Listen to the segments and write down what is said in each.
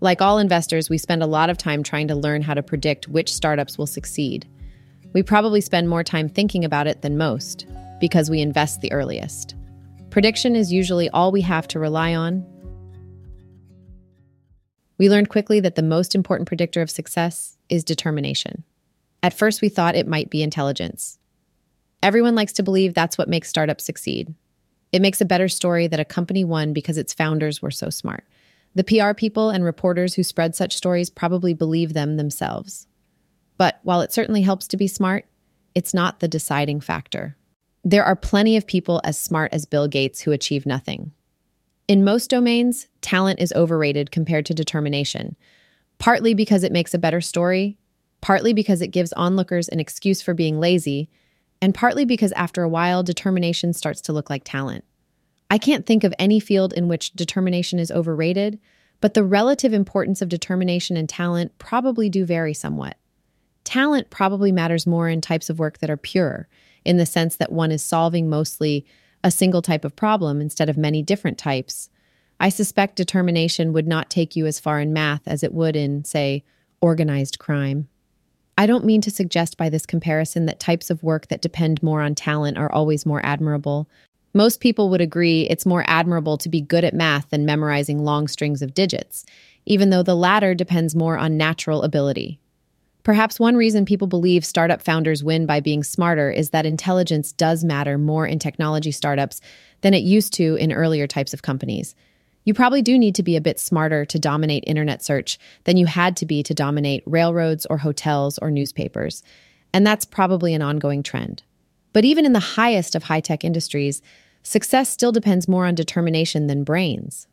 Like all investors, we spend a lot of time trying to learn how to predict which startups will succeed. We probably spend more time thinking about it than most because we invest the earliest. Prediction is usually all we have to rely on. We learned quickly that the most important predictor of success is determination. At first, we thought it might be intelligence. Everyone likes to believe that's what makes startups succeed. It makes a better story that a company won because its founders were so smart. The PR people and reporters who spread such stories probably believe them themselves. But while it certainly helps to be smart, it's not the deciding factor. There are plenty of people as smart as Bill Gates who achieve nothing. In most domains, talent is overrated compared to determination, partly because it makes a better story, partly because it gives onlookers an excuse for being lazy, and partly because after a while, determination starts to look like talent. I can't think of any field in which determination is overrated, but the relative importance of determination and talent probably do vary somewhat. Talent probably matters more in types of work that are pure, in the sense that one is solving mostly a single type of problem instead of many different types. I suspect determination would not take you as far in math as it would in, say, organized crime. I don't mean to suggest by this comparison that types of work that depend more on talent are always more admirable. Most people would agree it's more admirable to be good at math than memorizing long strings of digits, even though the latter depends more on natural ability. Perhaps one reason people believe startup founders win by being smarter is that intelligence does matter more in technology startups than it used to in earlier types of companies. You probably do need to be a bit smarter to dominate internet search than you had to be to dominate railroads or hotels or newspapers. And that's probably an ongoing trend. But even in the highest of high tech industries, success still depends more on determination than brains.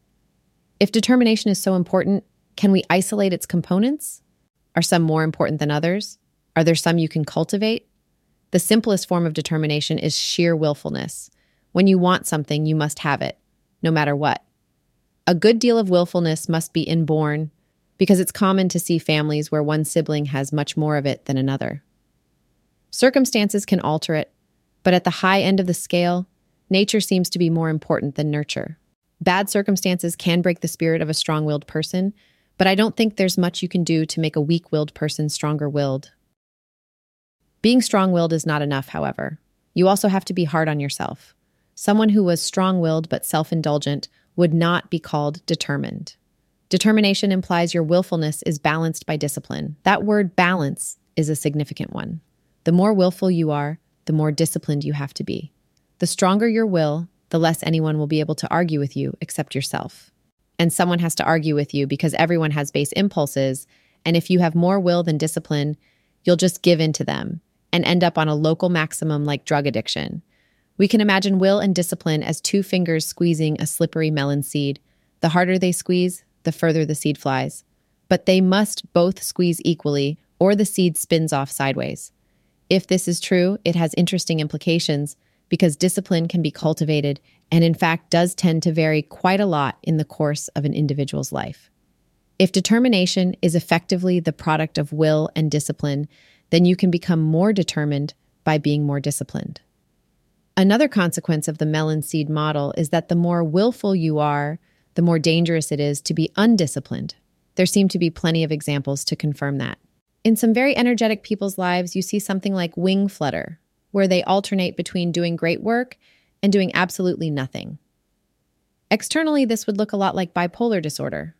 If determination is so important, can we isolate its components? Are some more important than others? Are there some you can cultivate? The simplest form of determination is sheer willfulness. When you want something, you must have it, no matter what. A good deal of willfulness must be inborn because it's common to see families where one sibling has much more of it than another. Circumstances can alter it, but at the high end of the scale, nature seems to be more important than nurture. Bad circumstances can break the spirit of a strong willed person, but I don't think there's much you can do to make a weak willed person stronger willed. Being strong willed is not enough, however. You also have to be hard on yourself. Someone who was strong willed but self indulgent would not be called determined. Determination implies your willfulness is balanced by discipline. That word balance is a significant one. The more willful you are, the more disciplined you have to be. The stronger your will, the less anyone will be able to argue with you except yourself. And someone has to argue with you because everyone has base impulses. And if you have more will than discipline, you'll just give in to them and end up on a local maximum like drug addiction. We can imagine will and discipline as two fingers squeezing a slippery melon seed. The harder they squeeze, the further the seed flies. But they must both squeeze equally, or the seed spins off sideways. If this is true, it has interesting implications because discipline can be cultivated and, in fact, does tend to vary quite a lot in the course of an individual's life. If determination is effectively the product of will and discipline, then you can become more determined by being more disciplined. Another consequence of the melon seed model is that the more willful you are, the more dangerous it is to be undisciplined. There seem to be plenty of examples to confirm that. In some very energetic people's lives, you see something like wing flutter, where they alternate between doing great work and doing absolutely nothing. Externally, this would look a lot like bipolar disorder.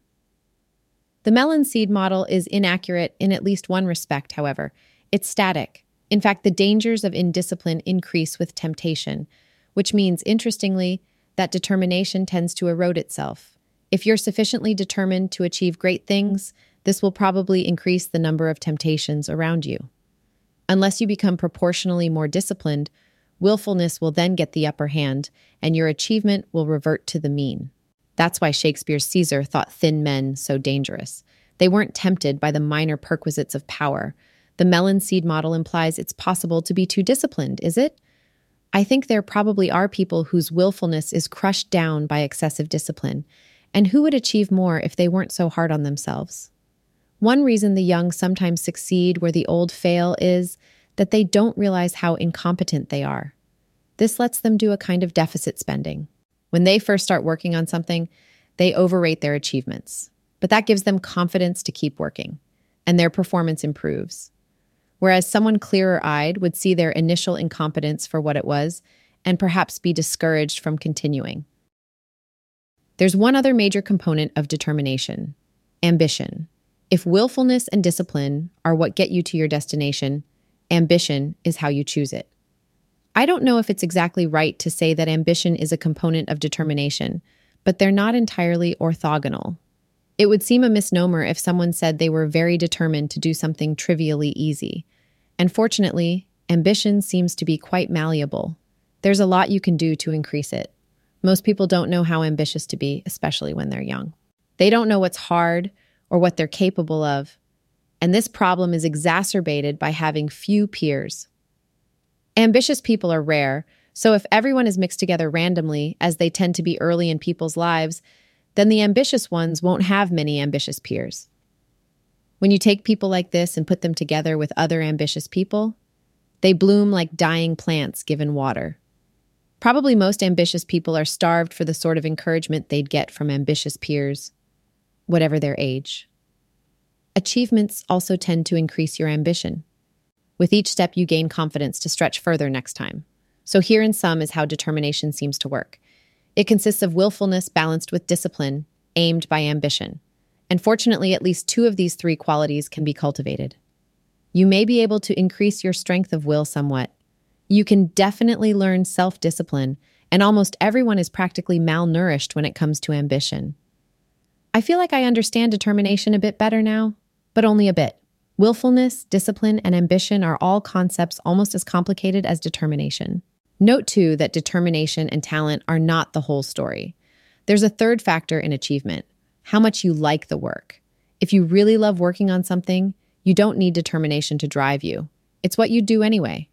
The melon seed model is inaccurate in at least one respect, however. It's static. In fact, the dangers of indiscipline increase with temptation, which means, interestingly, that determination tends to erode itself. If you're sufficiently determined to achieve great things, this will probably increase the number of temptations around you. Unless you become proportionally more disciplined, willfulness will then get the upper hand, and your achievement will revert to the mean. That's why Shakespeare's Caesar thought thin men so dangerous. They weren't tempted by the minor perquisites of power, the melon seed model implies it's possible to be too disciplined, is it? I think there probably are people whose willfulness is crushed down by excessive discipline, and who would achieve more if they weren't so hard on themselves. One reason the young sometimes succeed where the old fail is that they don't realize how incompetent they are. This lets them do a kind of deficit spending. When they first start working on something, they overrate their achievements. but that gives them confidence to keep working, and their performance improves. Whereas someone clearer eyed would see their initial incompetence for what it was and perhaps be discouraged from continuing. There's one other major component of determination ambition. If willfulness and discipline are what get you to your destination, ambition is how you choose it. I don't know if it's exactly right to say that ambition is a component of determination, but they're not entirely orthogonal. It would seem a misnomer if someone said they were very determined to do something trivially easy. And fortunately, ambition seems to be quite malleable. There's a lot you can do to increase it. Most people don't know how ambitious to be, especially when they're young. They don't know what's hard or what they're capable of. And this problem is exacerbated by having few peers. Ambitious people are rare, so if everyone is mixed together randomly, as they tend to be early in people's lives, then the ambitious ones won't have many ambitious peers. When you take people like this and put them together with other ambitious people, they bloom like dying plants given water. Probably most ambitious people are starved for the sort of encouragement they'd get from ambitious peers, whatever their age. Achievements also tend to increase your ambition. With each step, you gain confidence to stretch further next time. So, here in sum is how determination seems to work it consists of willfulness balanced with discipline, aimed by ambition. And fortunately, at least two of these three qualities can be cultivated. You may be able to increase your strength of will somewhat. You can definitely learn self discipline, and almost everyone is practically malnourished when it comes to ambition. I feel like I understand determination a bit better now, but only a bit. Willfulness, discipline, and ambition are all concepts almost as complicated as determination. Note too that determination and talent are not the whole story. There's a third factor in achievement how much you like the work. If you really love working on something, you don't need determination to drive you. It's what you do anyway.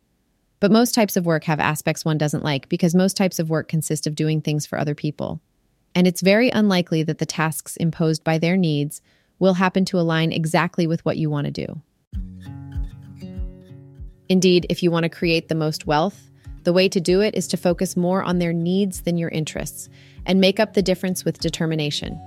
But most types of work have aspects one doesn't like because most types of work consist of doing things for other people. And it's very unlikely that the tasks imposed by their needs will happen to align exactly with what you want to do. Indeed, if you want to create the most wealth, the way to do it is to focus more on their needs than your interests and make up the difference with determination.